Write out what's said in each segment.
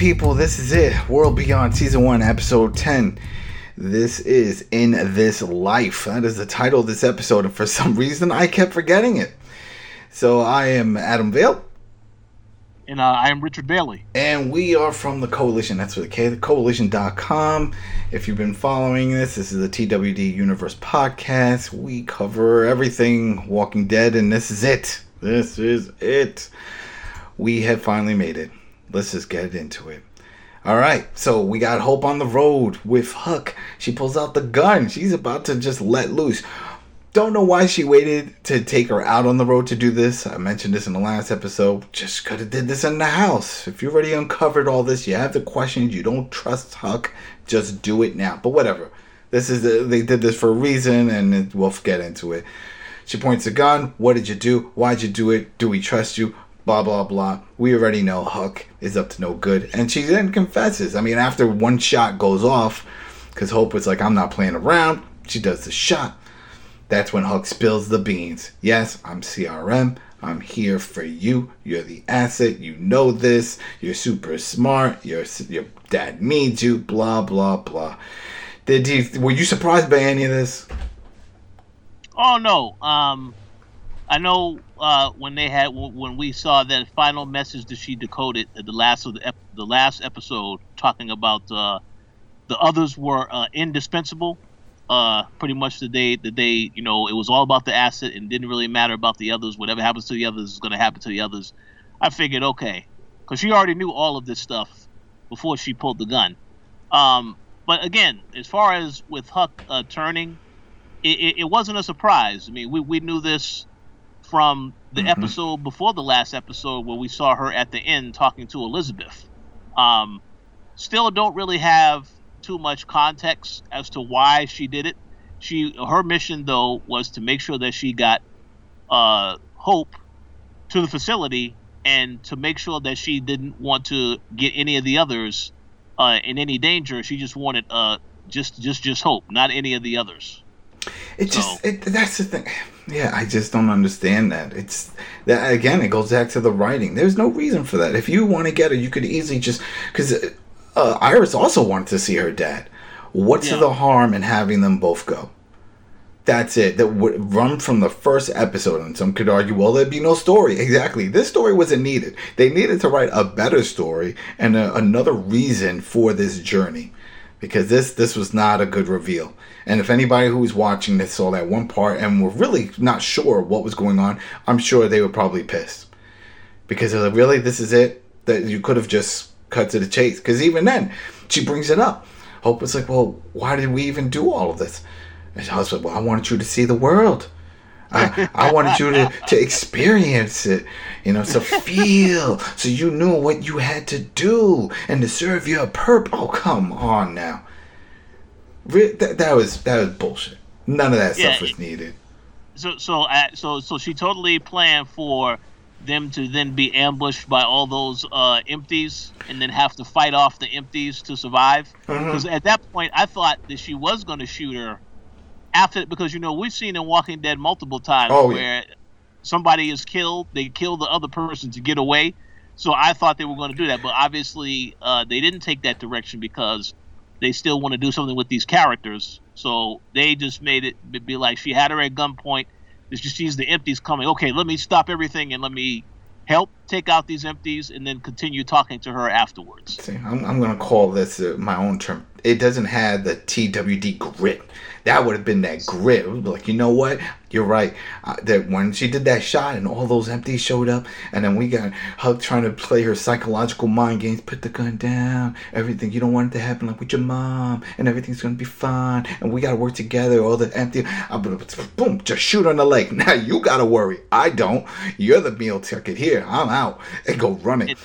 people, this is it. World Beyond Season 1, Episode 10. This is In This Life. That is the title of this episode, and for some reason, I kept forgetting it. So, I am Adam Vale, And uh, I am Richard Bailey. and we are from the Koalition. That's with a K, the Koalition.com. If you've been following this, this is the TWD Universe podcast. We cover everything Walking Dead, and this is it. This is it. We have finally made it. Let's just get into it. All right, so we got Hope on the road with Huck. She pulls out the gun. She's about to just let loose. Don't know why she waited to take her out on the road to do this. I mentioned this in the last episode. Just could have did this in the house. If you already uncovered all this, you have the questions. You don't trust Huck. Just do it now. But whatever. This is the, they did this for a reason, and it- we'll get into it. She points a gun. What did you do? Why'd you do it? Do we trust you? Blah blah blah. We already know Huck is up to no good, and she then confesses. I mean, after one shot goes off, because Hope was like, "I'm not playing around." She does the shot. That's when Huck spills the beans. Yes, I'm CRM. I'm here for you. You're the asset. You know this. You're super smart. Your your dad needs you. Blah blah blah. Did you were you surprised by any of this? Oh no. Um, I know uh, when they had when we saw that final message that she decoded at the last of the ep- the last episode, talking about uh, the others were uh, indispensable. Uh, pretty much the day the day you know it was all about the asset and didn't really matter about the others. Whatever happens to the others is going to happen to the others. I figured okay, because she already knew all of this stuff before she pulled the gun. Um, but again, as far as with Huck uh, turning, it, it, it wasn't a surprise. I mean, we, we knew this from the Mhm. episode before the last episode where we saw her at the end talking to Elizabeth. Um, still don't really have too much context as to why she did it. She her mission though was to make sure that she got uh, Hope to the facility and to make sure that she didn't want to get any of the others uh, in any danger. She just wanted uh, just just just Hope, not any of the others. It just it, that's the thing. Yeah, I just don't understand that. It's that again. It goes back to the writing. There's no reason for that. If you want to get her, you could easily just because uh, Iris also wanted to see her dad. What's Yeah. the harm in having them both go? That's it. That would run from the first episode, and some could argue, well, there'd be no story. Exactly. This story wasn't needed. They needed to write a better story and a, another reason for this journey, because this this was not a good reveal. And if anybody who was watching this saw that one part and were really not sure what was going on, I'm sure they were probably pissed because they're like, really, this is it that you could have just cut to the chase. Because even then, she brings it up. Hope was like, well, why did we even do all of this? And I was like, well, I wanted you to see the world. I, I wanted you to, to experience it, you know, to feel, so you knew what you had to do and to serve your purpose. Oh, come on now. That, that was that was bullshit. None of that Yeah, stuff was needed. so so uh, so so she totally planned for them to then be ambushed by all those uh, empties and then have to fight off the empties to survive. Because at that point, I thought that she was going to shoot her after because you know we've seen in Walking Dead multiple times Oh, yeah. where somebody is killed, they kill the other person to get away. So I thought they were going to do that, but obviously uh, they didn't take that direction because they still want to do something with these characters. So they just made it be- like she had her at gunpoint. She sees the empties coming. Okay, let me stop everything and let me help take out these empties and then continue talking to her afterwards. See, I'm, I'm going to call this uh, my own term. It doesn't have the TWD grit. That would have been that grit. Like, you know what? You're right. Uh, that when she did that shot and all those empties showed up, and then we got Huck trying to play her psychological mind games, put the gun down, everything. You don't want it to happen like with your mom, and everything's going to be fine, and we got to work together. All the empty, uh, boom, just shoot on the leg. Now you got to worry. I don't. You're the meal ticket here. I'm out. And go running. It-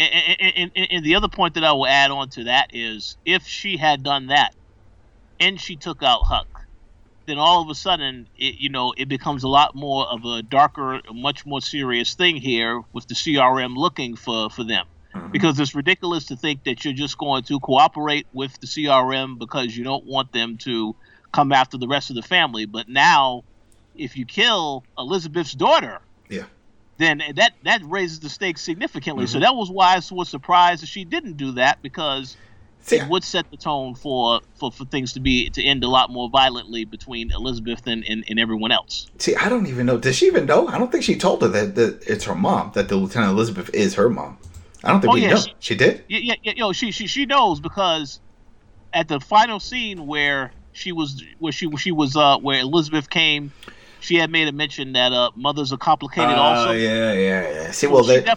And, and, and, and the other point that I will add on to that is if she had done that and she took out Huck, then all of a sudden, it, you know, it becomes a lot more of a darker, much more serious thing here with the CRM looking for, for them. Mhm. because it's ridiculous to think that you're just going to cooperate with the CRM because you don't want them to come after the rest of the family. But now, if you kill Elizabeth's daughter. Then that that raises the stakes significantly. So Mhm. that was why I was surprised that she didn't do that because See, it would set the tone for, for, for things to be to end a lot more violently between Elizabeth and, and, and everyone else. see, I don't even know. Does she even know? I don't think she told her that, that it's her mom. That the Lieutenant Elizabeth is her mom. I don't think Oh, we yeah, know. she- She did. Yeah, yeah, yeah, yo, she she she knows because at the final scene where she was where she she was uh where Elizabeth came, she had made a mention that uh mothers are complicated Oh also. yeah, yeah, yeah. See, So well, there,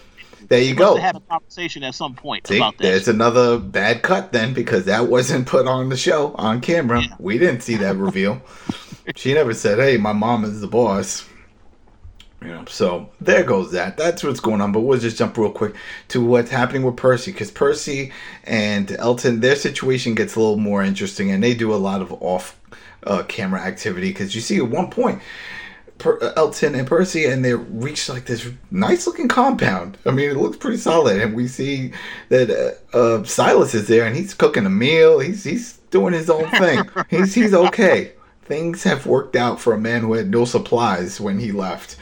there you go. have a conversation at some point See, about that. there's another bad cut then because that wasn't put on the show on camera. Yeah. We didn't see that reveal. she never said, "Hey, my mom is the boss." You know, so there goes that. That's what's going on. But we'll just jump real quick to what's happening with Percy because Percy and Elton, their situation gets a little more interesting, and they do a lot of off uh, camera activity because you see at one point. Per- uh, Elton and Percy, and they reach like this nice looking compound. I mean, it looks pretty solid, and we see that uh, uh, Silas is there, and he's cooking a meal. He's he's doing his own thing. he's he's okay. Things have worked out for a man who had no supplies when he left.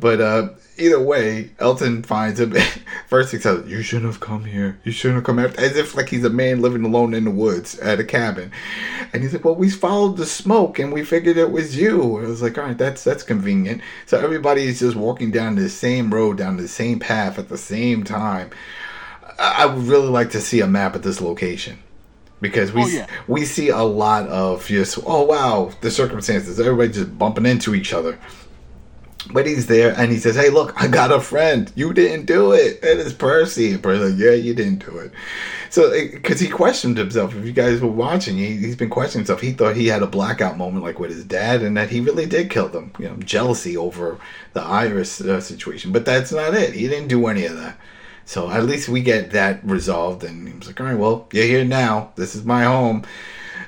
But uh, either way, Elton finds him. First, he says, "You shouldn't have come here. You shouldn't have come after." As if like he's a man living alone in the woods at a cabin. And he's like, "Well, we followed the smoke and we figured it was you." I was like, "All right, that's that's convenient." So everybody is just walking down the same road, down the same path at the same time. I I would really like to see a map of this location because we Oh, yeah. we see a lot of just oh wow the circumstances everybody just bumping into each other but he's there and he says hey look i got a friend you didn't do it it is percy and percy's like yeah you didn't do it so because he questioned himself if you guys were watching he, he's been questioning himself he thought he had a blackout moment like with his dad and that he really did kill them you know jealousy over the iris uh, situation but that's not it he didn't do any of that so at least we get that resolved. And he was like, all right, well, you're here now. This is my home.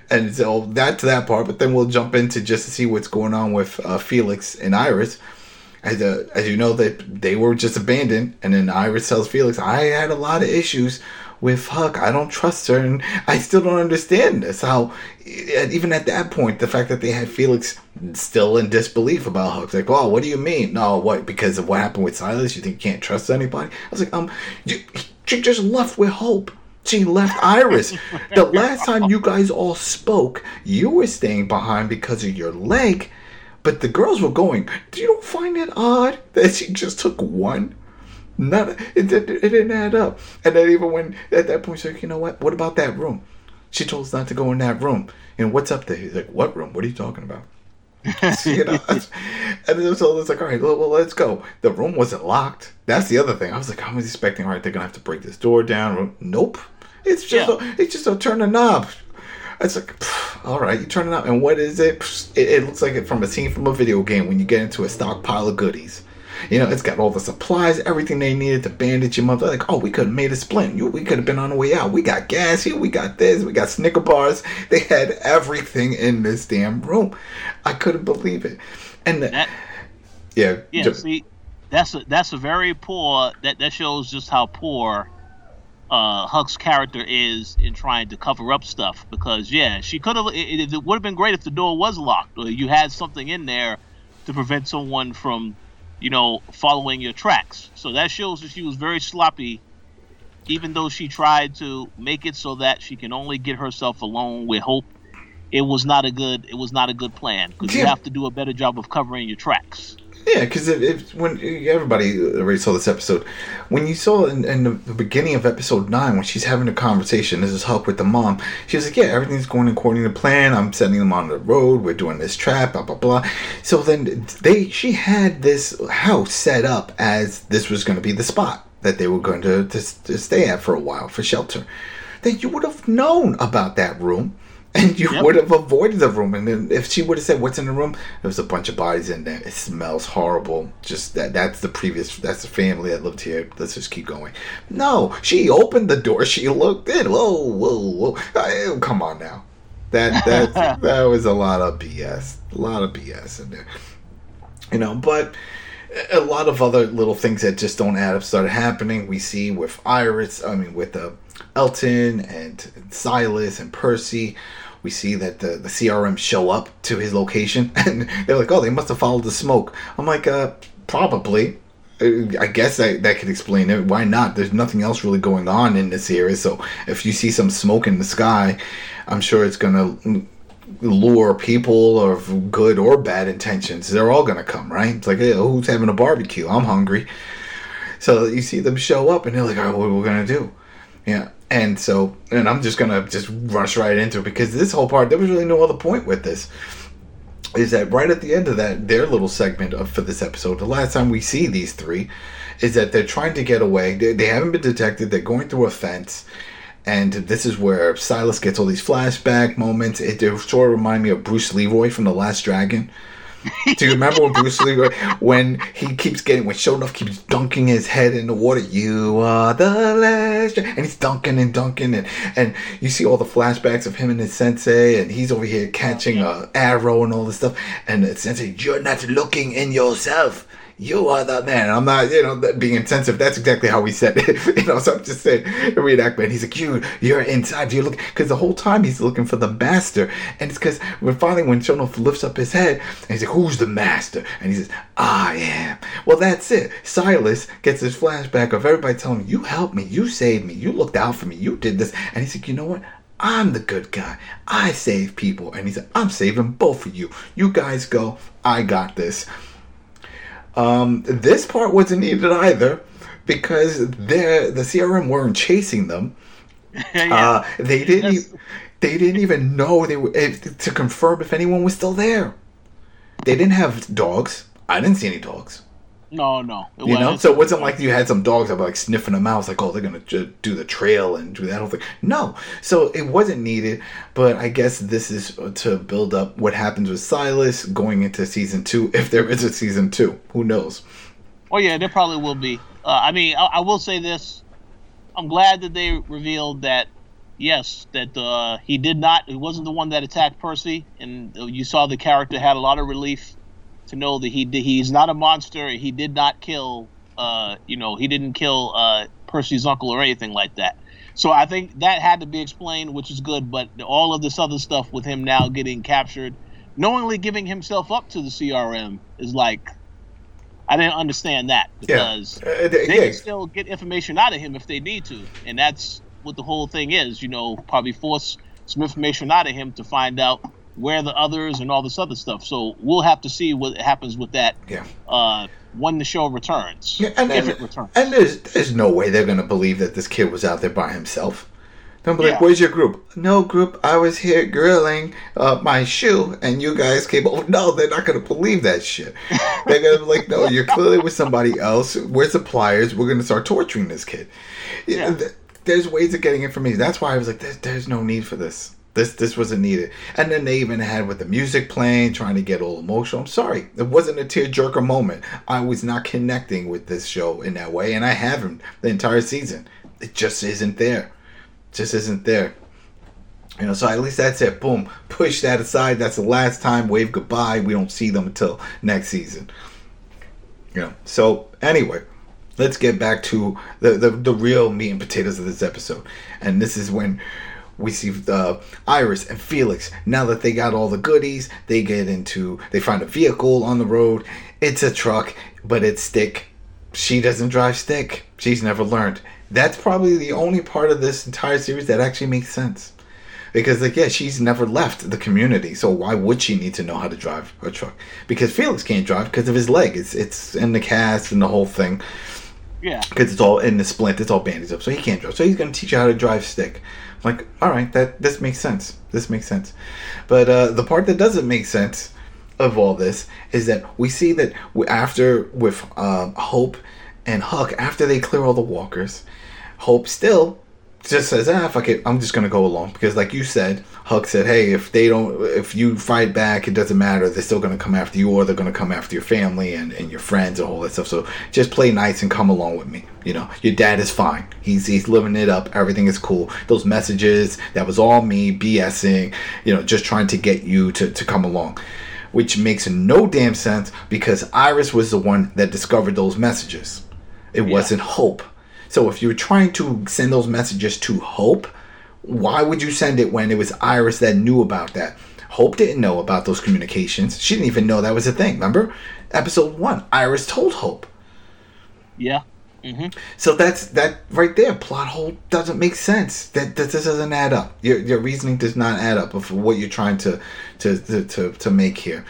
And so that's that part. But then we'll jump into just to see what's going on with uh, Felix and Iris. As, uh, you know, that they were just abandoned. And then Iris tells Felix, I had a lot of issues with Huck. I don't trust her. And I still don't understand this. How, even at that point, the fact that they had Felix still in disbelief about Huck. Like, oh, what do you mean? No, what? Because of what happened with Silas? You think you can't trust anybody? I was like, um, you, she just left with hope. She left Iris. the last time you guys all spoke, you were staying behind because of your leg, but the girls were going. Do you don't find it odd that she just took one? Not it, did- it didn't add up. And then even when at that point, she's like, you know what? What about that room? She told us not to go in that room. And what's up there? He's like, what room? What are you talking about? you know, and then so it's like, all right, well, well, let's go. The room wasn't locked. That's the other thing. I was like, I was expecting, all right, they're gonna have to break this door down. Nope, it's just, Yeah. a, it's just a turn the knob. It's like, all right, you turn it up, and what is it? Pff, It, it looks like it from a scene from a video game when you get into a stockpile of goodies. You know, it's got all the supplies, everything they needed to bandage your mother. Like, oh, we could have made a splint. You, we could have been on the way out. We got gas here. We got this. We got Snicker bars. They had everything in this damn room. I couldn't believe it. And the, That- yeah, Yeah, ju- see, that's a that's a very poor. That that shows just how poor uh, Huck's character is in trying to cover up stuff. Because yeah, she could have. It, it, it would have been great if the door was locked or you had something in there to prevent someone from, you know, following your tracks. So that shows that she was very sloppy. Even though she tried to make it so that she can only get herself alone with Hope, it was not a good. It was not a good plan because you have to do a better job of covering your tracks. Yeah, because if, if when everybody already saw this episode, when you saw in, in the, beginning of episode nine when she's having a conversation, this is Huck with the mom. She was like, "Yeah, everything's going according to plan. I'm sending them on the road. We're doing this trap, blah blah blah." So then they, she had this house set up as this was going to be the spot that they were going to, to to stay at for a while for shelter. Then you would have known about that room. And you Yep. would have avoided the room. And then if she would have said, "What's in the room?" There was a bunch of bodies in there. It smells horrible. Just that. That's the previous. That's the family that lived here. Let's just keep going. No, she opened the door. She looked in. Whoa, whoa, whoa! Uh, come on now. That that that was a lot of BS. A lot of BS in there. You know, but a lot of other little things that just don't add up started happening. We see with Iris, I mean, with uh, Elton and Silas and Percy. We see that the, the CRM show up to his location and they're like, oh, they must have followed the smoke. I'm like, uh, probably. Uh, I guess that, that could explain it. Why not? There's nothing else really going on in this area. So if you see some smoke in the sky, I'm sure it's to lure people of good or bad intentions. They're all to come, right? It's like, hey, who's having a barbecue? I'm hungry. So you see them show up and they're like, all right, what are we to do? Yeah. And so, and I'm just to just rush right into it because this whole part, there was really no other point with this is that right at the end of that their little segment of for this episode the last time we see these three is that they're trying to get away. They, they haven't been detected. They're going through a fence. And this is where silas gets all these flashback moments. It, it sort of remind me of bruce leroy from the last dragon do you remember when Bruce Lee, when he keeps getting, when Sho'nuff keeps dunking his head in the water, you are the last, and he's dunking and dunking, and, and you see all the flashbacks of him and his sensei, and he's over here catching a arrow and all this stuff, and the sensei, you're not looking in yourself you are the man. I'm not, you know, being insensitive. That's exactly how we said it. you know, so I'm just saying, reenactment. He's like, you, you're inside. You look, because the whole time he's looking for the master, and it's because when finally when Sho'nuff lifts up his head and he's like, who's the master? And he says, I am. Well, that's it. Silas gets this flashback of everybody telling him, you helped me, you saved me, you looked out for me, you did this, and he's like, you know what? I'm the good guy. I save people. And he said, I'm saving both of you. You guys go. I got this. Um, this part wasn't needed either because the CRM weren't chasing them. yeah. Uh, they didn't. Yes. e- they didn't even know they were if, to confirm if anyone was still there. They didn't have dogs. I didn't see any dogs. No, no. It You know, so it wasn't like you had some dogs that were like sniffing them out. It's like, oh, they're gonna do the trail and do that whole thing. No, so it wasn't needed. But I guess this is to build up what happens with Silas going into season two, if there is a season two. Who knows? Oh yeah, there probably will be. Uh, I mean, I, I will say this: I'm glad that they revealed that yes, that uh, he did not. He wasn't the one that attacked Percy, and you saw the character had a lot of relief to know that he did, he's not a monster. He did not kill. Uh, you know, he didn't kill uh, Percy's uncle or anything like that. So I think that had to be explained, which is good. But all of this other stuff with him now getting captured, knowingly giving himself up to the CRM is like I didn't understand that because Uh, they yeah. can still get information out of him if they need to, and that's what the whole thing is. You know, probably force some information out of him to find out where the others and all this other stuff. So we'll have to see what happens with that Yeah. uh, when the show returns, Yeah, and, if it returns. and there's there's no way they're gonna believe that this kid was out there by himself. They'll be like, Yeah. "Where's your group?" No group. I was here grilling uh, my shoe, and you guys came over. No, they're not gonna believe that shit. they're gonna be like, "No, you're clearly with somebody else. We're suppliers. We're gonna start torturing this kid." Yeah. There's ways of getting information. That's why I was like, there's, "There's no need for this." This this wasn't needed. And then they even had with the music playing, trying to get all emotional. I'm sorry, it wasn't a tearjerker moment. I was not connecting with this show in that way, and I haven't the entire season. It just isn't there. Just isn't there. You know, so at least that's it. Boom. Push that aside. That's the last time. Wave goodbye. We don't see them until next season. You know. So anyway, let's get back to the, the the real meat and potatoes of this episode. And this is when we see uh, Iris and Felix. Now that they got all the goodies, they get into. They find a vehicle on the road. It's a truck, but it's stick. She doesn't drive stick. She's never learned. That's probably the only part of this entire series that actually makes sense. Because like yeah, she's never left the community, so why would she need to know how to drive a truck? Because Felix can't drive because of his leg. It's it's in the cast and the whole thing yeah, because it's all in the splint, it's all bandaged up, so he can't drive. So he's going to teach you how to drive stick. I'm like, all right, that this makes sense. This makes sense. But uh, the part that doesn't make sense of all this is that we see that after with um, Hope and Huck, after they clear all the walkers, Hope still just says, ah, fuck it, I'm just gonna go along because, like you said, Huck said, hey, if they don't, if you fight back, it doesn't matter. They're still gonna come after you, or they're gonna come after your family and, and your friends and all that stuff. So just play nice and come along with me. You know, your dad is fine. He's he's living it up. Everything is cool. Those messages, that was all me BSing. You know, just trying to get you to to come along. which makes no damn sense because Iris was the one that discovered those messages. It wasn't Hope. So if you're trying to send those messages to Hope, why would you send it when it was Iris that knew about that? Hope didn't know about those communications. She didn't even know that was a thing. Remember? Episode 1, Iris told Hope. Yeah. hmm So that's that right there. Plot hole doesn't make sense. That, that this doesn't add up. Your, your reasoning does not add up of what you're trying to to, to, to, to make here.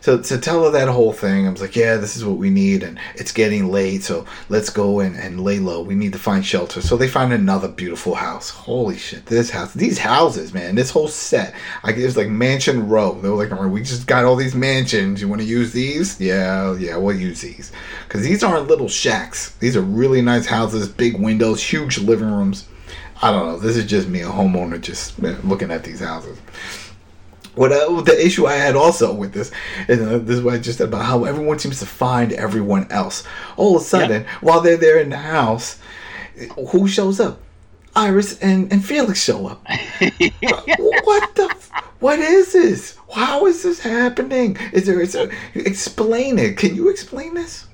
So to tell her that whole thing, I was like, yeah, this is what we need, and it's getting late, so let's go and, and lay low. We need to find shelter. So they find another beautiful house. Holy shit, this house, these houses, man, this whole set. I guess like mansion row. They were like, we just got all these mansions. You want to use these? Yeah, yeah, we'll use these because these aren't little shacks. These are really nice houses, big windows, huge living rooms. I don't know. This is just me, a homeowner, just uh, looking at these houses. What uh, the issue I had also with this, and uh, this is what I just said about how everyone seems to find everyone else. All of a sudden, while they're there in the house, who shows up? Iris and, and Felix show up. what the? f- What is this? How is this happening? Is there? Is there explain it. Can you explain this?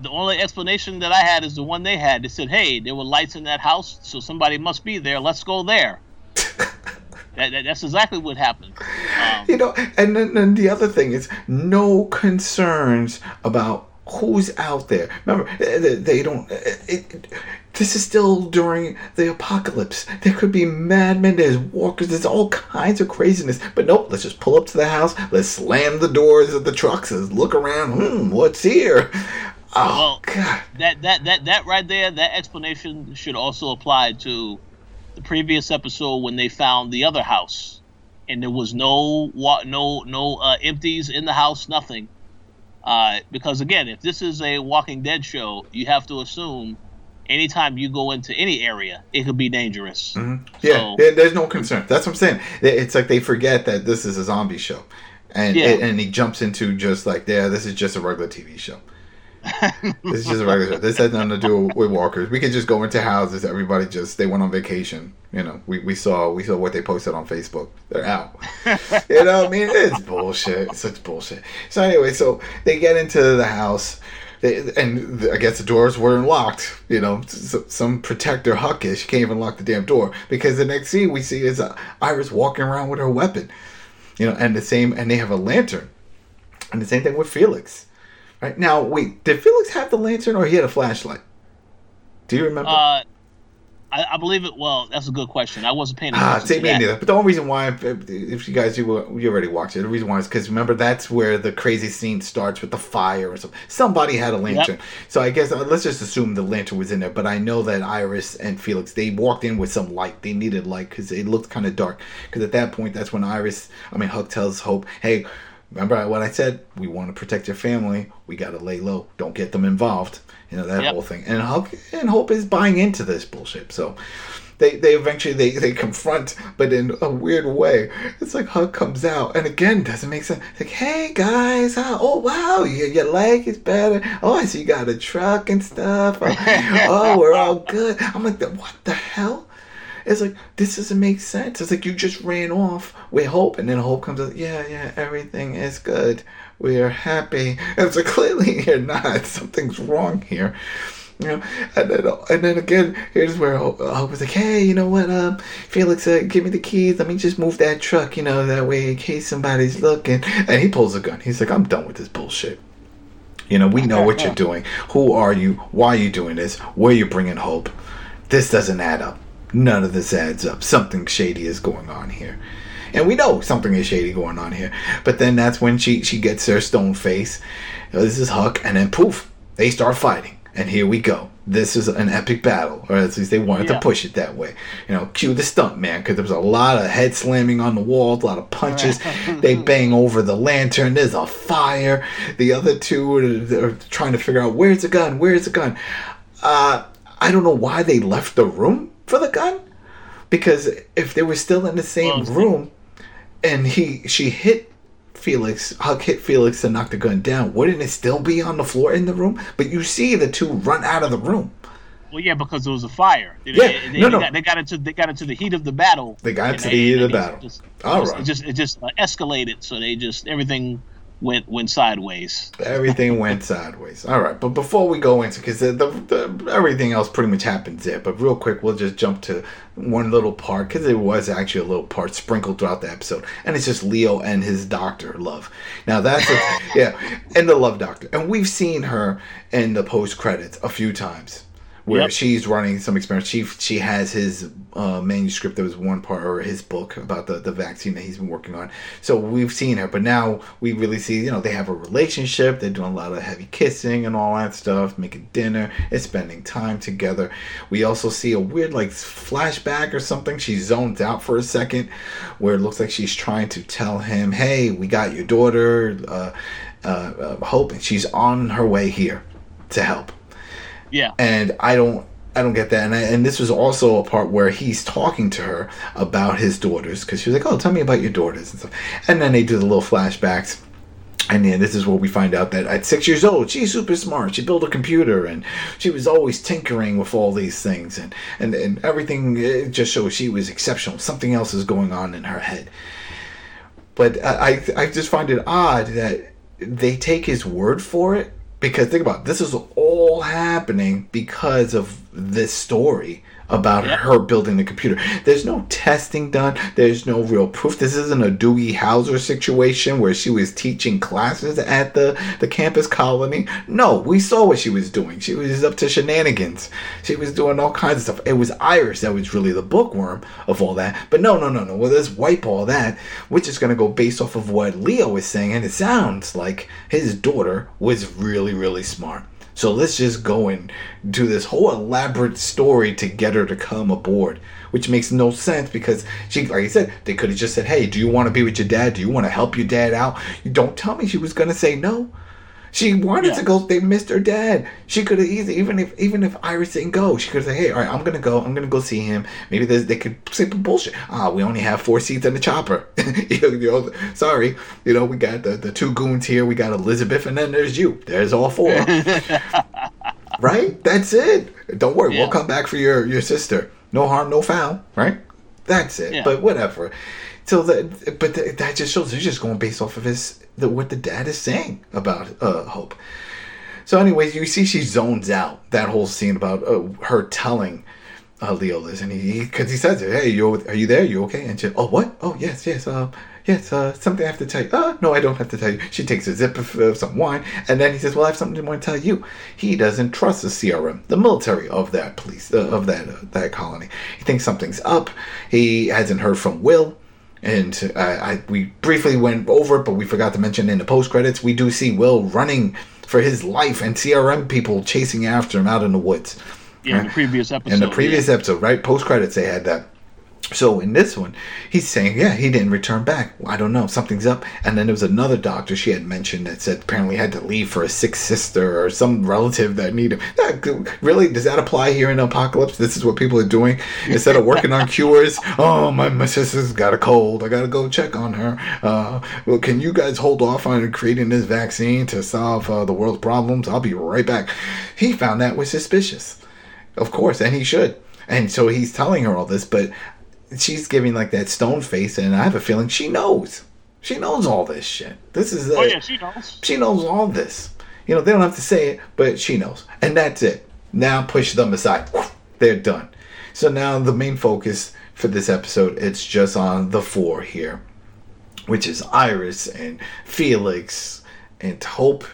The only explanation that I had is the one they had. They said, "Hey, there were lights in that house, so somebody must be there. Let's go there." that, that, that's exactly what happened. Um, You know, and then, then the other thing is no concerns about who's out there. Remember, eh, they, don't. It, it, this is still during the apocalypse. There could be madmen, there's walkers, there's all kinds of craziness. But nope, let's just pull up to the house, let's slam the doors of the trucks, let's look around, hmm, what's here? Oh, Well, God. that that that that right there, that explanation should also apply to previous episode when they found the other house, and there was no no no uh, empties in the house, nothing. Uh, because again, if this is a Walking Dead show, you have to assume anytime you go into any area, it could be dangerous. Yeah, So- there's no concern. That's what I'm saying. It's like they forget that this is a zombie show. And, Yeah. and he jumps into just like, yeah, this is just a regular TV show. this is just a regular show. This has nothing to do with walkers. We could just go into houses. Everybody just they went on vacation. You know, we, we saw we saw what they posted on Facebook. They're out. you know, what I mean, it's bullshit. It's such bullshit. So anyway, so they get into the house. They, and I guess the doors weren't locked. You know, some protector Huck is can't even lock the damn door because the next scene we see is uh, Iris walking around with her weapon. You know, and the same, and they have a lantern, and the same thing with Felix. Right now, wait, did Felix have the lantern or he had a flashlight? Do you remember? Uh, I, I believe it. Well, that's a good question. I wasn't paying Ah, attention see, to me that. neither. But the only reason why, if, you guys you, you already watched it, the reason why is because remember that's where the crazy scene starts with the fire or something. Somebody had a lantern, so I guess uh, let's just assume the lantern was in there. But I know that Iris and Felix they walked in with some light. They needed light because it looked kind of dark. Because at that point, that's when Iris, I mean Huck tells Hope, "Hey, remember what I said? We want to protect your family. We got to lay low. Don't get them involved. You know that Yep. whole thing." And Huck and Hope is buying into this bullshit. So they they eventually they, they confront but in a weird way it's like huck comes out and again doesn't make sense like hey guys oh wow your, your leg is better oh i see you got a truck and stuff oh, oh, we're all good i'm like what the hell it's like this doesn't make sense it's like you just ran off with hope and then hope comes out yeah yeah everything is good we're happy and it's like clearly you're not something's wrong here you know, and then and then again, here's where Hope Hope was like, "Hey, you know what, um, Felix, uh, give me the keys. Let me just move that truck. You know, that way in case somebody's looking." And he pulls a gun. He's like, "I'm done with this bullshit. You know, we know what you're doing. Who are you? Why are you doing this? Where are you bringing hope? This doesn't add up. None of this adds up. Something shady is going on here." And we know something is shady going on here. But then that's when she she gets her stone face. This is Huck, and then poof, they start fighting. And here we go. This is an epic battle, or at least they wanted Yeah. to push it that way. You know, cue the stunt man because there was a lot of head slamming on the walls, a lot of punches. they bang over the lantern. There's a fire. The other two are, are trying to figure out where's the gun. Where's the gun? Uh, I don't know why they left the room for the gun because if they were still in the same Well, room and he she hit Felix, Huck hit Felix and knocked the gun down, wouldn't it still be on the floor in the room? But you see the two run out of the room. Well, yeah, because there was a fire. They, Yeah, they, they, no, no. Got, they got into they got into the heat of the battle. They got into the heat of the battle. Just, All just- right. It just it just uh, escalated. So they just everything went went sideways. Everything went sideways. All right, but before we go into because the, the, the everything else pretty much happens there. But real quick, we'll just jump to one little part because it was actually a little part sprinkled throughout the episode, and it's just Leo and his doctor love. Now that's a, yeah, and the love doctor, and we've seen her in the post credits a few times where Yep. she's running some experiments. She she has his uh, manuscript that was one part or his book about the, the vaccine that he's been working on. So we've seen her, but now we really see you know they have a relationship. They're doing a lot of heavy kissing and all that stuff, making dinner, and spending time together. We also see a weird like flashback or something. She zones out for a second, where it looks like she's trying to tell him, "Hey, we got your daughter, uh, uh, uh, Hope, and she's on her way here to help." Yeah. and I don't I don't get that. And I, and this was also a part where he's talking to her about his daughters because she was like, "Oh, tell me about your daughters and stuff." And then they do the little flashbacks. And then this is where we find out that at six years old, she's super smart. She built a computer, and she was always tinkering with all these things, and and, and everything just shows she was exceptional. Something else is going on in her head. But I I just find it odd that they take his word for it because think about it, this is all happening because of this story about Yeah. her building the computer. There's no testing done. There's no real proof. This isn't a Doogie Howser situation where she was teaching classes at the, the campus colony. No, we saw what she was doing. She was up to shenanigans. She was doing all kinds of stuff. It was Iris that was really the bookworm of all that. But no, no, no, no. Well, let's wipe all that. We're just going to go based off of what Leo was saying. And it sounds like his daughter was really, really smart. So let's just go and do this whole elaborate story to get her to come aboard, which makes no sense because she, like I said, they could have just said, "Hey, do you want to be with your dad? Do you want to help your dad out?" You don't tell me she was gonna say no. She wanted Yeah. to go. They missed her dad. She could have easily, even if even if Iris didn't go, she could have said, "Hey, all right, I'm gonna go. I'm gonna go see him. Maybe they could say some bullshit. Ah, we only have four seats in the chopper. you know, sorry, you know, we got the the two goons here. We got Elizabeth, and then there's you. There's all four. right? That's it. Don't worry, Yeah. we'll come back for your your sister. No harm, no foul. Right? That's it. Yeah. But whatever. So that, but th- that just shows they're just going based off of his the, what the dad is saying about uh, Hope. So, anyways, you see she zones out that whole scene about uh, her telling uh, Leo this, and he because he, says, "Hey, you are you there? You okay?" And she, "Oh, what? Oh, yes, yes, uh, yes, uh, something I have to tell you." Uh, no, I don't have to tell you. She takes a sip of, of some wine, and then he says, "Well, I have something want to tell you." He doesn't trust the CRM, the military of that police, uh, of that uh, that colony. He thinks something's up. He hasn't heard from Will. And I, I we briefly went over it, but we forgot to mention in the post credits we do see Will running for his life and CRM people chasing after him out in the woods. Yeah, in the previous episode. In the previous episode, right? Post credits, they had that. So in this one, he's saying, yeah, he didn't return back. I don't know, something's up. And then there was another doctor she had mentioned that said apparently had to leave for a sick sister or some relative that needed. That, really, does that apply here in Apocalypse? This is what people are doing instead of working on cures. Oh, my my sister's got a cold. I gotta go check on her. Uh, well, can you guys hold off on creating this vaccine to solve uh, the world's problems? I'll be right back. He found that was suspicious. Of course, and he should. And so he's telling her all this, but she's giving like that stone face, and I have a feeling she knows. She knows all this shit. This is. Uh, Oh yeah, she knows. she knows all this. You know, they don't have to say it, but she knows. And that's it. Now push them aside. They're done. So now the main focus for this episode, it's just on the four here, which is Iris and Felix and Hope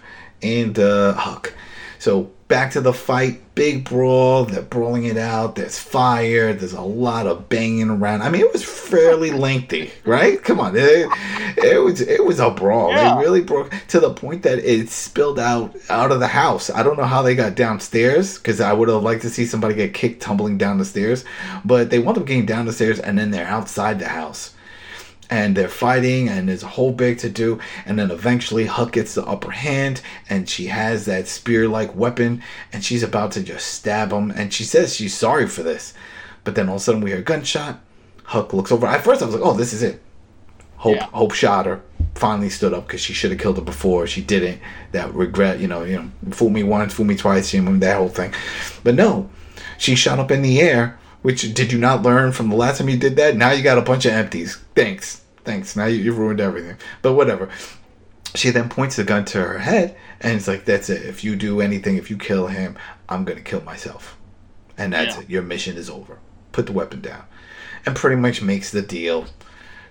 and uh, Huck. So back to the fight, big brawl. They're brawling it out. There's fire. There's a lot of banging around. I mean, it was fairly lengthy, right? Come on, it, it was it was a brawl. Yeah. They really broke to the point that it spilled out out of the house. I don't know how they got downstairs because I would have liked to see somebody get kicked tumbling down the stairs, but they wound up getting down the stairs and then they're outside the house and they're fighting and there's a whole big to do. And then eventually huck gets the upper hand and she has that spear like weapon and she's about to just stab him. And she says she's sorry for this. But then all of a sudden we hear a gunshot. Huck looks over. At first i was like oh this is it. Hope Yeah. hope shot her. Finally stood up because she should have killed her before. She didn't. That regret you know you know fool me once fool me twice you know that whole thing. But no she shot up in the air which did you not learn from the last time you did that now you got a bunch of empties thanks thanks now you, you ruined everything but whatever she then points the gun to her head and it's like, that's it. If you do anything, if you kill him, I'm going to kill myself. And that's Yeah. it. Your mission is over. Put the weapon down. And pretty much makes the deal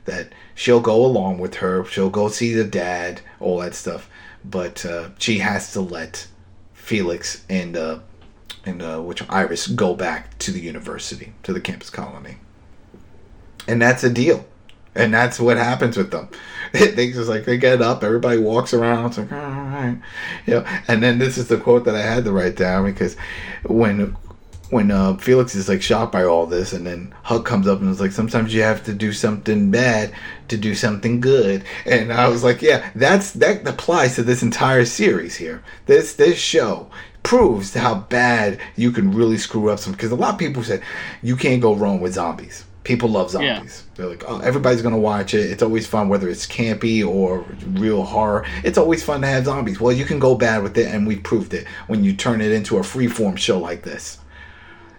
that she'll go along with her. She'll go see the dad, all that stuff. But uh, she has to let Felix and uh, and uh, which Iris go back to the university, to the campus colony, and that's a deal. And that's what happens with them. They just like they get up, everybody walks around. It's like all right, you know. And then this is the quote that I had to write down because when when uh, Felix is like shocked by all this, and then Huck comes up and is like, "Sometimes you have to do something bad to do something good." And I was like, "Yeah, that's that applies to this entire series here. This this show proves how bad you can really screw up some. Because a lot of people said you can't go wrong with zombies. People love Yeah. zombies. They're like, oh, everybody's gonna watch it. It's always fun, whether it's campy or real horror. It's always fun to have zombies. Well, you can go bad with it, and we proved it when you turn it into a freeform show like this.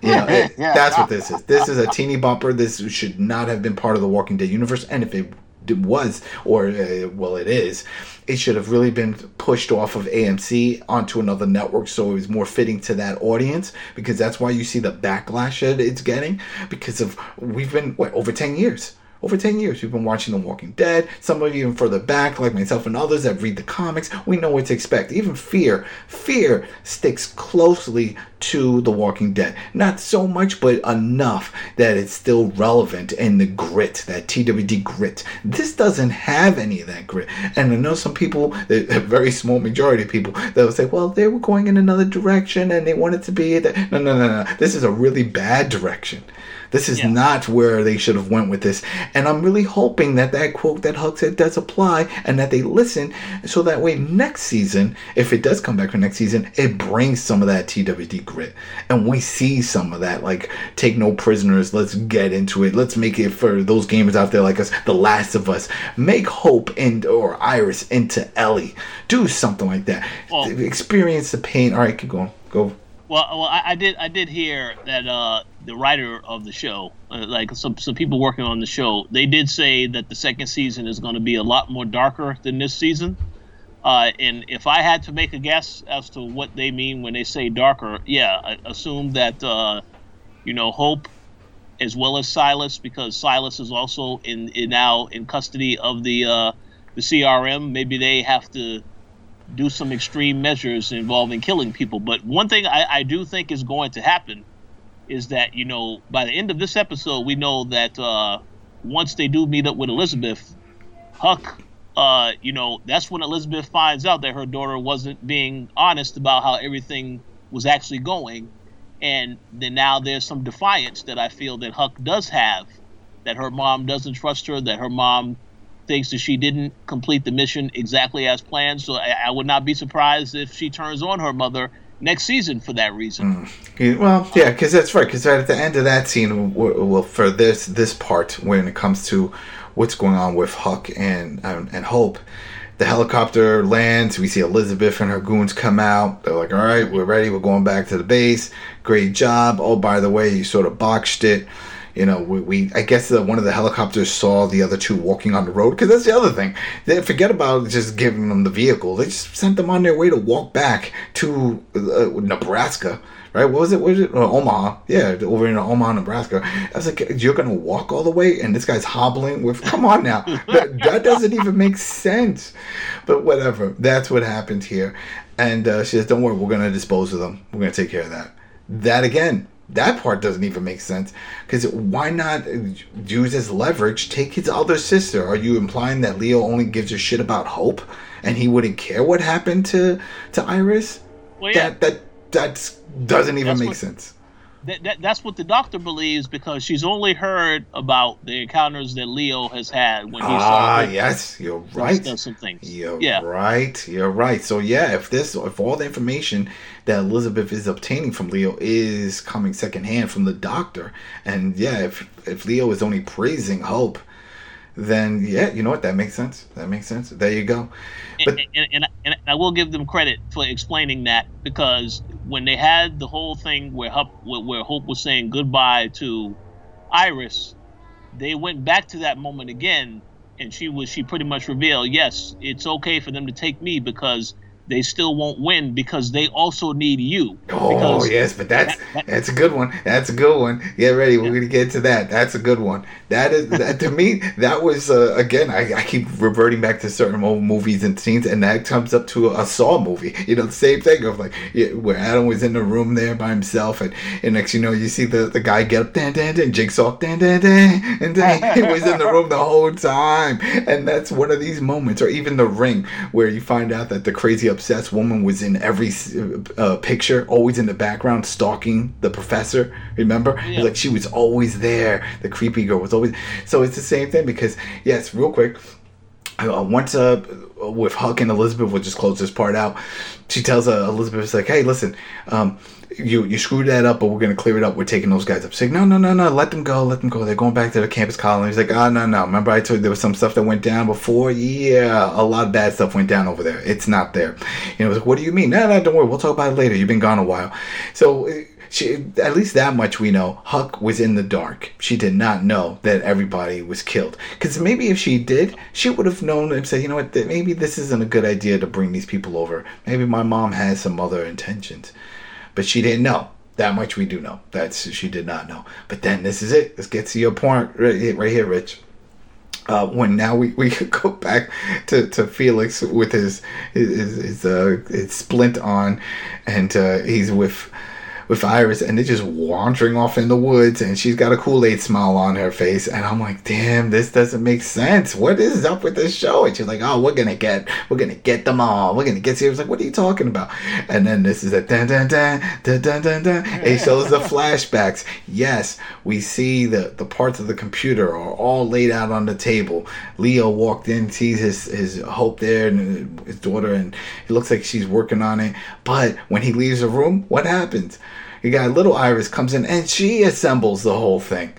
You know, it- Yeah. that's what this is. This is a teeny bumper. This should not have been part of the Walking Dead universe. And if it was, or uh, well, it is, it should have really been pushed off of AMC onto another network so it was more fitting to that audience because that's why you see the backlash that it's getting because of we've been what over 10 years over 10 years. We've been watching the walking dead. Some of you even further back like myself and others that read the comics we know what to expect. Even fear fear sticks closely to the walking dead. Not so much but enough that it's still relevant in the grit that twd grit. This doesn't have any of that grit. And i know some people a very small majority of people that will say well they were going in another direction and they wanted to be that no no no no. This is a really bad direction this is Yeah. not where they should have went with this. And I'm really hoping that that quote that Huck said does apply and that they listen so that way next season, if it does come back for next season, it brings some of that TWD grit. And we see some of that, like take no prisoners, let's get into it. Let's make it for those gamers out there like us, The Last of Us. Make Hope and or Iris into Ellie. Do something like that. Well- Experience the pain. All right, keep going. Go. Well, well, I, I did. I did hear that uh, the writer of the show, uh, like some some people working on the show, they did say that the second season is going to be a lot more darker than this season. Uh, and if I had to make a guess as to what they mean when they say darker, yeah, I assume that uh, you know Hope, as well as Silas, because Silas is also in, in now in custody of the uh, the CRM. Maybe they have to do some extreme measures involving killing people. But one thing I, I do think is going to happen is that you know by the end of this episode, we know that uh, once they do meet up with Elizabeth, Huck, uh, you know that's when Elizabeth finds out that her daughter wasn't being honest about how everything was actually going, and then now there's some defiance that I feel that Huck does have, that her mom doesn't trust her, that her mom thinks that she didn't complete the mission exactly as planned. So I, I would not be surprised if she turns on her mother next season for that reason. Mm. Yeah, Well, yeah, because that's right. Because right at the end of that scene, well, for this this part, when it comes to what's going on with Huck and and, and Hope, the helicopter lands. We see Elizabeth and her goons come out. They're like, "All right, we're ready. We're going back to the base. Great job. Oh, by the way, you sort of botched it." You know, we, we I guess that one of the helicopters saw the other two walking on the road because that's the other thing. They forget about just giving them the vehicle. They just sent them on their way to walk back to uh, Nebraska, right? What was it? What was it? Uh, Omaha. Yeah, over in Omaha, Nebraska. I was like, you're gonna walk all the way, and this guy's hobbling with. Come on now, that, that doesn't even make sense. But whatever. That's what happened here. And uh, she says, "Don't worry, we're gonna dispose of them. We're gonna take care of that." That again that part doesn't even make sense. Because why not use as leverage take his other sister? Are you implying that leo only gives a shit about hope and he wouldn't care what happened to to iris? Well, yeah, that that that doesn't even That's make what- sense that, that, that's what the doctor believes because she's only heard about the encounters that Leo has had when he saw ah yes you're right some things. You're yeah, right. You're right. So yeah, if this, if all the information that Elizabeth is obtaining from Leo is coming secondhand from the doctor, and yeah, if if Leo is only praising Hope, then yeah, you know what? That makes sense. That makes sense. There you go. But and, and, and, and I will give them credit for explaining that because when they had the whole thing where Hope, where Hope was saying goodbye to Iris, they went back to that moment again and she was she pretty much revealed, yes, it's okay for them to take me because they still won't win because they also need you. Oh yes, but that's that- that- that's a good one. That's a good one. Get ready. We're gonna get to that. That's a good one. That is that to me. That was uh, again. I, I keep reverting back to certain old movies and scenes, and that comes up to a, Saw movie. You know, the same thing of like yeah, where Adam was in the room there by himself, and, and next you know you see the, the guy get up, dan dan dan, Jigsaw, dan dan dan, and then he was in the room the whole time, and that's one of these moments, or even the Ring, where you find out that the crazy obsessed woman was in every uh, picture, always in the background, stalking the professor. Remember, Yeah. like she was always there. The creepy girl was always. So it's the same thing because yes, real quick. Uh, once uh, with Huck and Elizabeth, we'll just close this part out. She tells uh, Elizabeth, "It's like, hey, listen, um, you you screwed that up, but we're gonna clear it up. We're taking those guys up." She's like, "No, no, no, no, let them go, let them go. They're going back to the campus colony." He's like, "Oh, no, no. Remember, I told you there was some stuff that went down before. Yeah, a lot of bad stuff went down over there. It's not there." You know, it's like, "What do you mean?" No, no, don't worry. We'll talk about it later. You've been gone a while, so. uh, She, at least that much we know. Huck was in the dark. She did not know that everybody was killed. Because maybe if she did, she would have known and said, you know what, maybe this isn't a good idea to bring these people over. Maybe my mom has some other intentions. But she didn't know. That much we do know. That's she did not know. But then this is it. Let's get to your point right, here- right here, Rich. Uh, when now we, we could go back to, to Felix with his his, his, uh, his splint on, and uh, he's with with Iris, and they're just wandering off in the woods, and she's got a Kool Aid smile on her face, and I'm like, damn, this doesn't make sense. What is up with this show? And she's like, oh, we're gonna get, we're gonna get them all. We're gonna get. She was like, what are you talking about? And then this is a dun dun dun dun dun dun dun. It shows the flashbacks. Yes, we see the the parts of the computer are all laid out on the table. Leo walked in, sees his his hope there and his daughter, and it looks like she's working on it. But when he leaves the room, what happens? You got little Iris comes in and she assembles the whole thing.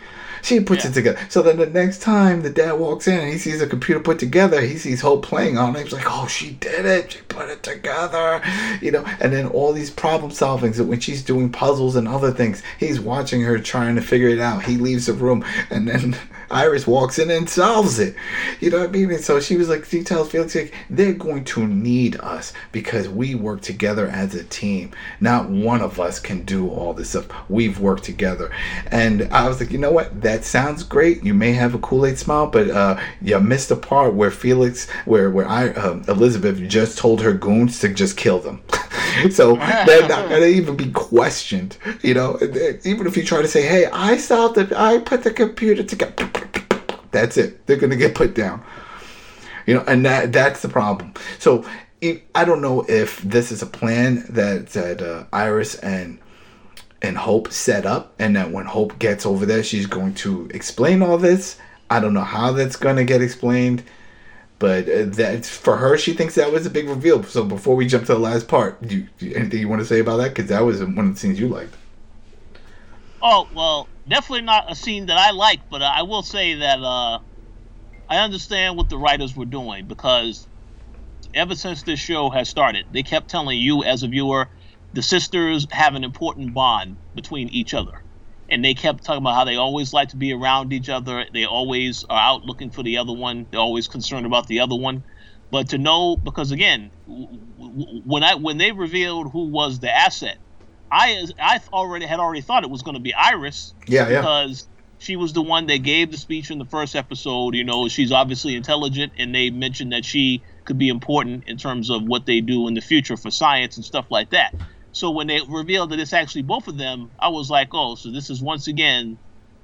She puts Yeah. it together. So then the next time the dad walks in and he sees a computer put together, he sees Hope playing on it. He's like, "Oh, she did it! She put it together!" You know. And then all these problem solvings that when she's doing puzzles and other things, he's watching her trying to figure it out. He leaves the room and then Iris walks in and solves it. You know what I mean? And so she was like, she tells Felix, like, they're going to need us because we work together as a team. Not one of us can do all this stuff. We've worked together. And I was like, you know what? That sounds great. You may have a Kool Aid smile, but uh, you missed the part where Felix, where where I um, Elizabeth just told her goons to just kill them. so they're not gonna even be questioned. You know, even if you try to say, "Hey, I solved it. I put the computer together." That's it. They're gonna get put down. You know, and that that's the problem. So I don't know if this is a plan that that uh, Iris and and Hope set up, and that when Hope gets over there, she's going to explain all this. I don't know how that's going to get explained, but uh, that's for her. She thinks that was a big reveal. So before we jump to the last part, anything you want to say about that? Because that was one of the scenes you liked. Oh well, definitely not a scene that I like, but I will say that uh, I understand what the writers were doing because ever since this show has started, they kept telling you as a viewer, the sisters have an important bond between each other, and they kept talking about how they always like to be around each other. They always are out looking for the other one. They're always concerned about the other one. But to know, because again, when I when they revealed who was the asset, I I already had already thought it was going to be Iris Yeah, yeah. because she was the one that gave the speech in the first episode. You know, she's obviously intelligent, and they mentioned that she could be important in terms of what they do in the future for science and stuff like that. So when they revealed that it's actually both of them, I was like, oh, so this is once again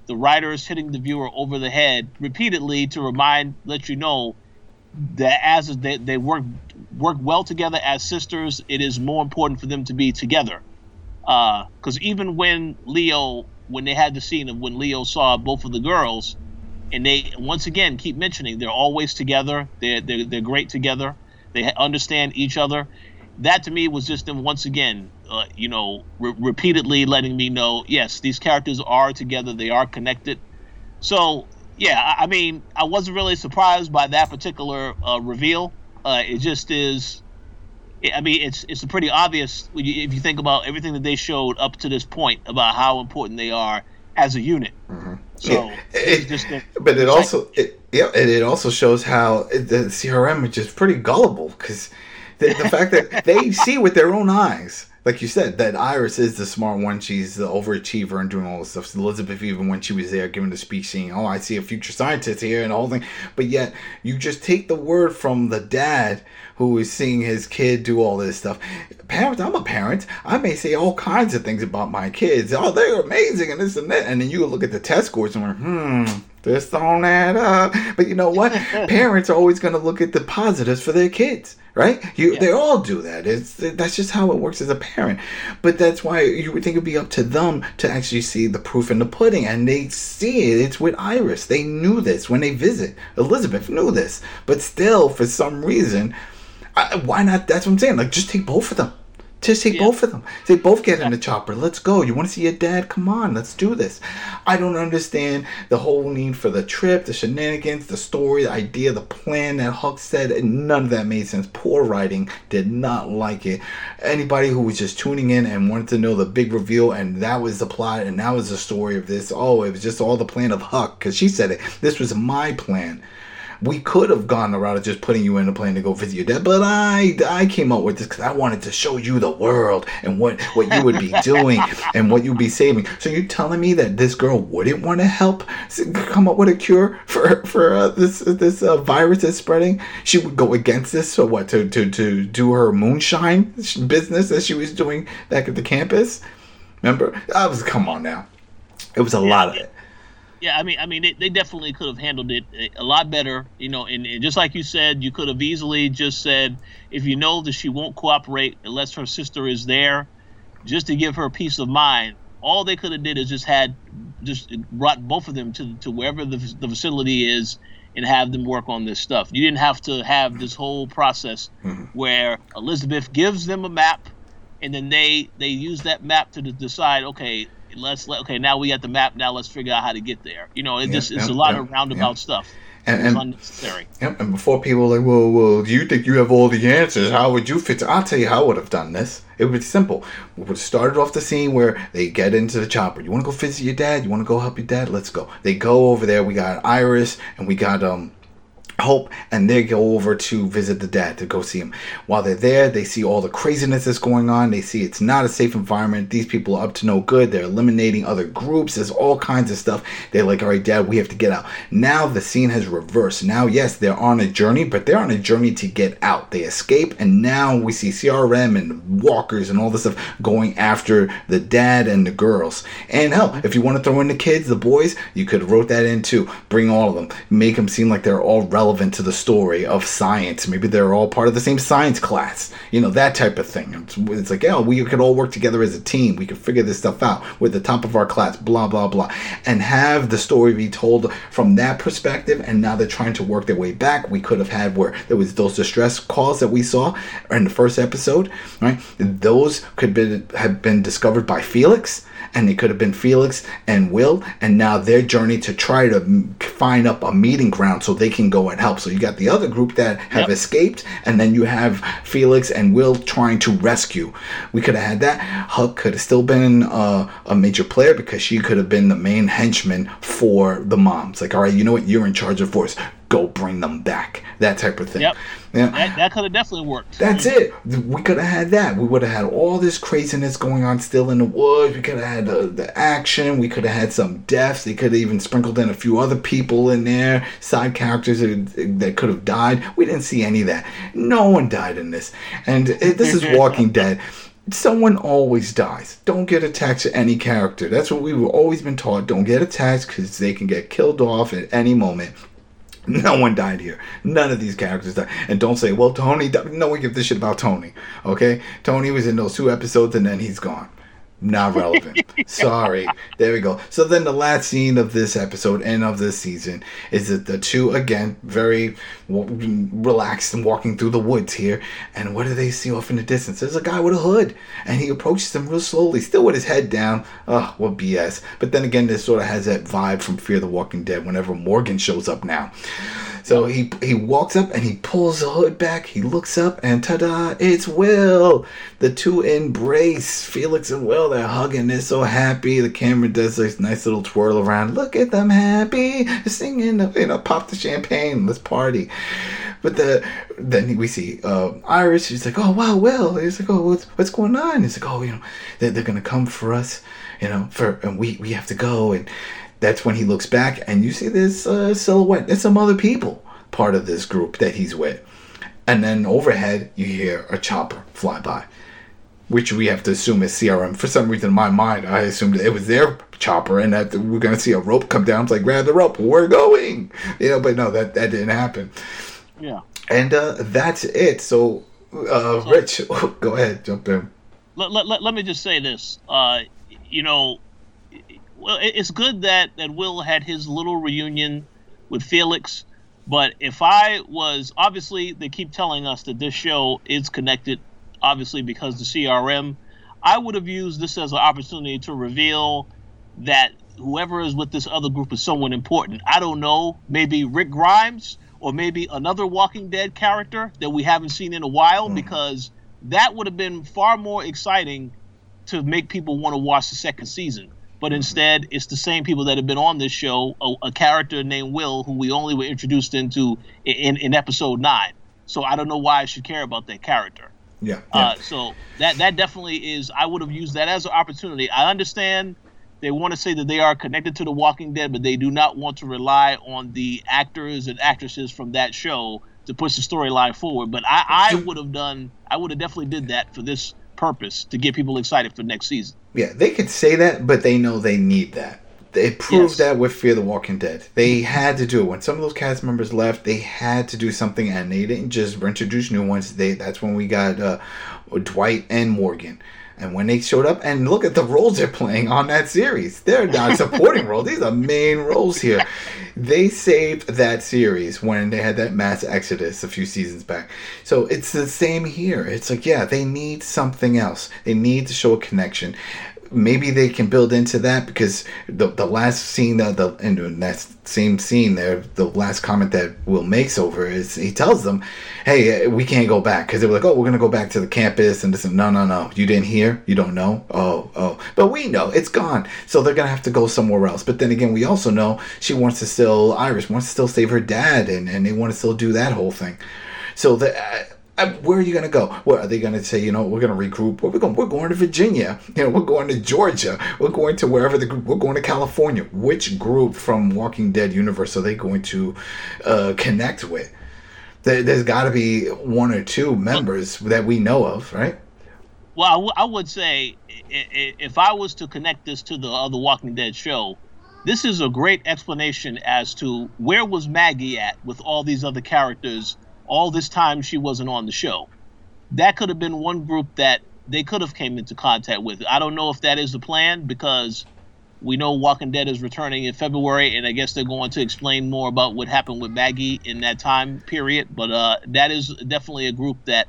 the writers hitting the viewer over the head repeatedly to remind, let you know that as they, they work work well together as sisters, it is more important for them to be together. Uh, because even when Leo, when they had the scene of when Leo saw both of the girls, and they once again keep mentioning they're always together, they're they're, they're great together, they understand each other. That to me was just them once again, uh, you know, re- repeatedly letting me know, yes, these characters are together, they are connected. So yeah, I, I mean, I wasn't really surprised by that particular uh, reveal. Uh, it just is. I- I mean, it's it's pretty obvious you, if you think about everything that they showed up to this point about how important they are as a unit. So Yeah, it- just a, But it also it, yeah, and it also shows how the CRM is just pretty gullible because the, the fact that they see with their own eyes, like you said, that Iris is the smart one. She's the overachiever and doing all this stuff. Elizabeth, even when she was there giving the speech, saying, "Oh, I see a future scientist here," and whole thing. But yet, you just take the word from the dad who is seeing his kid do all this stuff. Parents, I'm a parent. I may say all kinds of things about my kids. Oh, they're amazing and this and that. And then you look at the test scores and like, hmm, this don't add up. But you know what? Parents are always going to look at the positives for their kids, right? You, Yeah. They all do that. It's that's just how it works as a parent. But that's why you would think it'd be up to them to actually see the proof in the pudding, and they see it. It's with Iris. They knew this when they visit. Elizabeth knew this, but still, for some reason, I, why not? That's what I'm saying. Like, just take both of them. Just take Yeah. both of them. They both get in the chopper. Let's go. You want to see your dad? Come on, let's do this. I don't understand the whole need for the trip, the shenanigans, the story, the idea, the plan that Huck said. and None of that made sense. Poor writing. Did not like it. Anybody who was just tuning in and wanted to know the big reveal, and that was the plot, and that was the story of this. Oh, it was just all the plan of Huck, because she said it. This was my plan we could have gone the route of just putting you in a plane to go visit your dad, but I I came up with this because I wanted to show you the world and what what you would be doing and what you'd be saving. So you're telling me that this girl wouldn't want to help come up with a cure for for uh, this this uh, virus that's spreading? She would go against this. So what to to to do her moonshine business that she was doing back at the campus? Remember? I was come on now. It was a lot of it. Yeah, I mean, I mean, they, they definitely could have handled it a- lot better, you know. And, and just like you said, you could have easily just said, if you know that she won't cooperate unless her sister is there, just to give her peace of mind. All they could have did is just had, just brought both of them to to wherever the, the facility is, and have them work on this stuff. You didn't have to have this whole process mm-hmm. where Elizabeth gives them a map, and then they they use that map to decide, okay, let's let okay now we got the map. Now let's figure out how to get there. You know, it Yeah, just it's yeah, a lot yeah, of roundabout stuff. And- and- unnecessary. Yep, and before people were like, well, well, do you think you have all the answers? How would you fit? I'll tell you how I would have done this. It would be simple. We would have started off the scene where they get into the chopper. You want to go visit your dad? You want to go help your dad? Let's go. They go over there. We got Iris and we got um Hope, and they go over to visit the dad to go see him. While they're there, they see all the craziness that's going on. They see it's not a safe environment. These people are up to no good. They're eliminating other groups. There's all kinds of stuff. They're like, all right, dad, we have to get out. Now the scene has reversed. Now, yes, they're on a journey, but they're on a journey to get out. They escape, and now we see CRM and walkers and all this stuff going after the dad and the girls. And hell, if you want to throw in the kids, the boys, you could wrote that in too. Bring all of them. Make them seem like they're all relevant to the story of science. Maybe they're all part of the same science class. You know, that type of thing. It's, it's like, yeah, we could all work together as a team. We could figure this stuff out. We're the top of our class, blah, blah, blah. And have the story be told from that perspective. And now they're trying to work their way back. We could have had where there was those distress calls that we saw in the first episode, right? Those could be, have been discovered by Felix and it could have been Felix and Will, and now their journey to try to find up a meeting ground so they can go and help. So you got the other group that have Yep. escaped, and then you have Felix and Will trying to rescue. We could have had that. Huck could have still been uh, a major player because she could have been the main henchman for the moms. Like, all right, you know what? You're in charge of force. Go bring them back. That type of thing. Yep. Yeah. That, that could have definitely worked. That's it. We could have had that. We would have had all this craziness going on still in the woods. We could have had uh, the action. We could have had some deaths. They could have even sprinkled in a few other people in there, side characters that, that could have died. We didn't see any of that. No one died in this. And it, this is Walking Dead. Someone always dies. Don't get attached to any character. That's what we've always been taught. Don't get attached because they can get killed off at any moment. No one died here. None of these characters died. And don't say, well, Tony died. No one gives a shit about Tony. Okay? Tony was in those two episodes and then he's gone. Not relevant. Sorry. There we go. So then the last scene of this episode and of this season is that the two, again, very w- relaxed and walking through the woods here. And what do they see off in the distance? There's a guy with a hood. And he approaches them real slowly, still with his head down. Oh, what BS. But then again, this sort of has that vibe from Fear the Walking Dead whenever Morgan shows up now. So he he walks up and he pulls the hood back. He looks up and ta-da! It's Will. The two embrace. Felix and Will. They're hugging. They're so happy. The camera does this nice little twirl around. Look at them happy, singing. You know, pop the champagne. Let's party. But the then we see uh, Iris. She's like, "Oh wow, Will." He's like, "Oh, what's what's going on?" He's like, "Oh, you know, they're, they're gonna come for us, you know, for and we we have to go." And that's when he looks back and you see this uh, silhouette. There's some other people part of this group that he's with. And then overhead, you hear a chopper fly by, which we have to assume is CRM. For some reason, in my mind, I assumed it was their chopper and that we're going to see a rope come down. It's like, grab the rope, we're going. You know, but no, that, that didn't happen. Yeah. And uh, that's it. So, uh, Rich, go ahead, jump in. Let, let, let, let me just say this. Uh, you know, well, it's good that, that Will had his little reunion with Felix. But if I was obviously they keep telling us that this show is connected, obviously because the CRM, I would have used this as an opportunity to reveal that whoever is with this other group is someone important. I don't know, maybe Rick Grimes or maybe another Walking Dead character that we haven't seen in a while, hmm. because that would have been far more exciting to make people want to watch the second season. But instead, it's the same people that have been on this show. A, a character named Will, who we only were introduced into in, in episode nine. So I don't know why I should care about that character. Yeah. Uh, so that that definitely is. I would have used that as an opportunity. I understand they want to say that they are connected to The Walking Dead, but they do not want to rely on the actors and actresses from that show to push the storyline forward. But I, I would have done. I would have definitely did that for this purpose to get people excited for next season. Yeah, they could say that, but they know they need that. They proved Yes. that with Fear the Walking Dead. They had to do it. When some of those cast members left, they had to do something, and they didn't just introduce new ones. They that's when we got uh, Dwight and Morgan. And when they showed up, and look at the roles they're playing on that series. They're not supporting roles. These are main roles here. They saved that series when they had that mass exodus a few seasons back. So it's the same here. It's like, yeah, they need something else. They need to show a connection maybe they can build into that because the the last scene that the in that same scene there, the last comment that Will makes over is he tells them, "Hey, uh, we can't go back," because they were like, "Oh, we're gonna go back to the campus," and this. and- No, no, no, you didn't hear, you don't know. Oh, oh, but we know it's gone, so they're gonna have to go somewhere else. But then again, we also know she wants to still Iris wants to still save her dad, and and they want to still do that whole thing. So the. Where are you going to go? What are they going to say? You know, we're going to regroup. Where we going? We're going to Virginia. You know, we're going to Georgia. We're going to wherever the group. We're going to California. Which group from Walking Dead universe are they going to uh, connect with? There, there's got to be one or two members that we know of, right? Well, I, w- I would say if I was to connect this to the other Walking Dead show, this is a great explanation as to where was Maggie at with all these other characters all this time she wasn't on the show. That could have been one group that they could have came into contact with. I don't know if that is the plan because we know Walking Dead is returning in February, and I guess they're going to explain more about what happened with Maggie in that time period. But uh, that is definitely a group that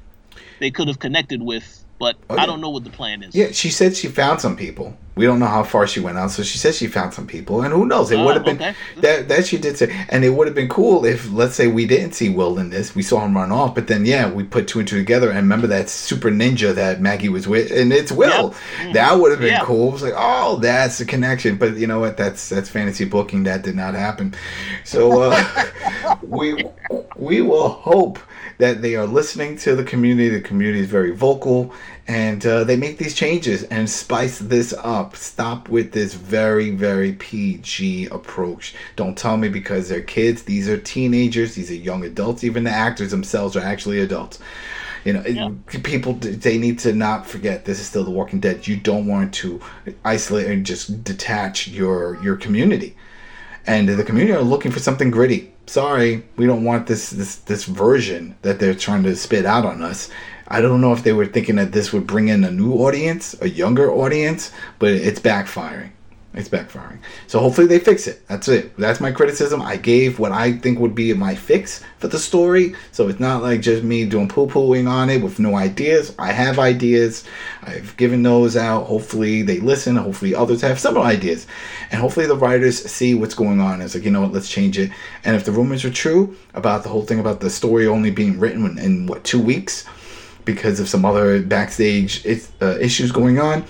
they could have connected with. But Oh, yeah. I don't know what the plan is. Yeah, she said she found some people. We don't know how far she went out, so she says she found some people, and who knows? It Oh, would have been that that she did say, and it would have been cool if, let's say, we didn't see Will in this, we saw him run off, but then yeah, we put two and two together, and remember that super ninja that Maggie was with, and it's Will. Yep. That would have been Yeah. cool. It was like, oh, that's the connection. But you know what? That's that's fantasy booking. That did not happen. So uh, we we will hope that they are listening to the community. The community is very vocal, and uh, they make these changes and spice this up. Stop with this very very PG approach. Don't tell me because they're kids. These are teenagers. These are young adults. Even the actors themselves are actually adults. You know, it- people they need to not forget this is still The Walking Dead. You don't want to isolate and just detach your your community and the community are looking for something gritty. Sorry, we don't want this this this version that they're trying to spit out on us. I don't know if they were thinking that this would bring in a new audience, a younger audience, but it's backfiring. It's backfiring. So hopefully they fix it. That's it. That's my criticism. I gave what I think would be my fix for the story. So it's not like just me doing poo pooing on it with no ideas. I have ideas. I've given those out. Hopefully they listen. Hopefully others have some ideas. And hopefully the writers see what's going on. It's like, you know what, let's change it. And if the rumors are true about the whole thing about the story only being written in, in what, two weeks? Because of some other backstage uh, issues going on,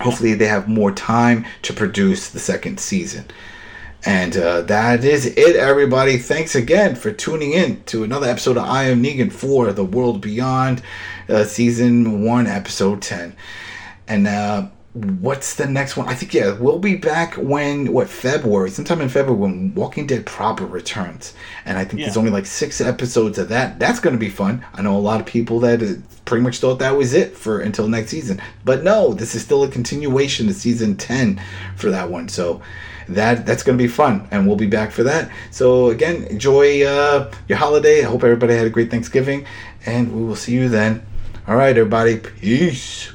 hopefully they have more time to produce the second season. And uh, that is it, everybody. Thanks again for tuning in to another episode of I Am Negan for The World Beyond, uh, Season 1, Episode 10. And uh, what's the next one? I think, yeah, we'll be back when, what, February, sometime in February when Walking Dead proper returns. And I think yeah. there's only like six episodes of that. That's going to be fun. I know a lot of people that uh, pretty much thought that was it for until next season. But no, this is still a continuation of season 10 for that one. So that that's going to be fun and we'll be back for that. So again, enjoy uh, your holiday. I hope everybody had a great Thanksgiving and we will see you then. All right, everybody. Peace.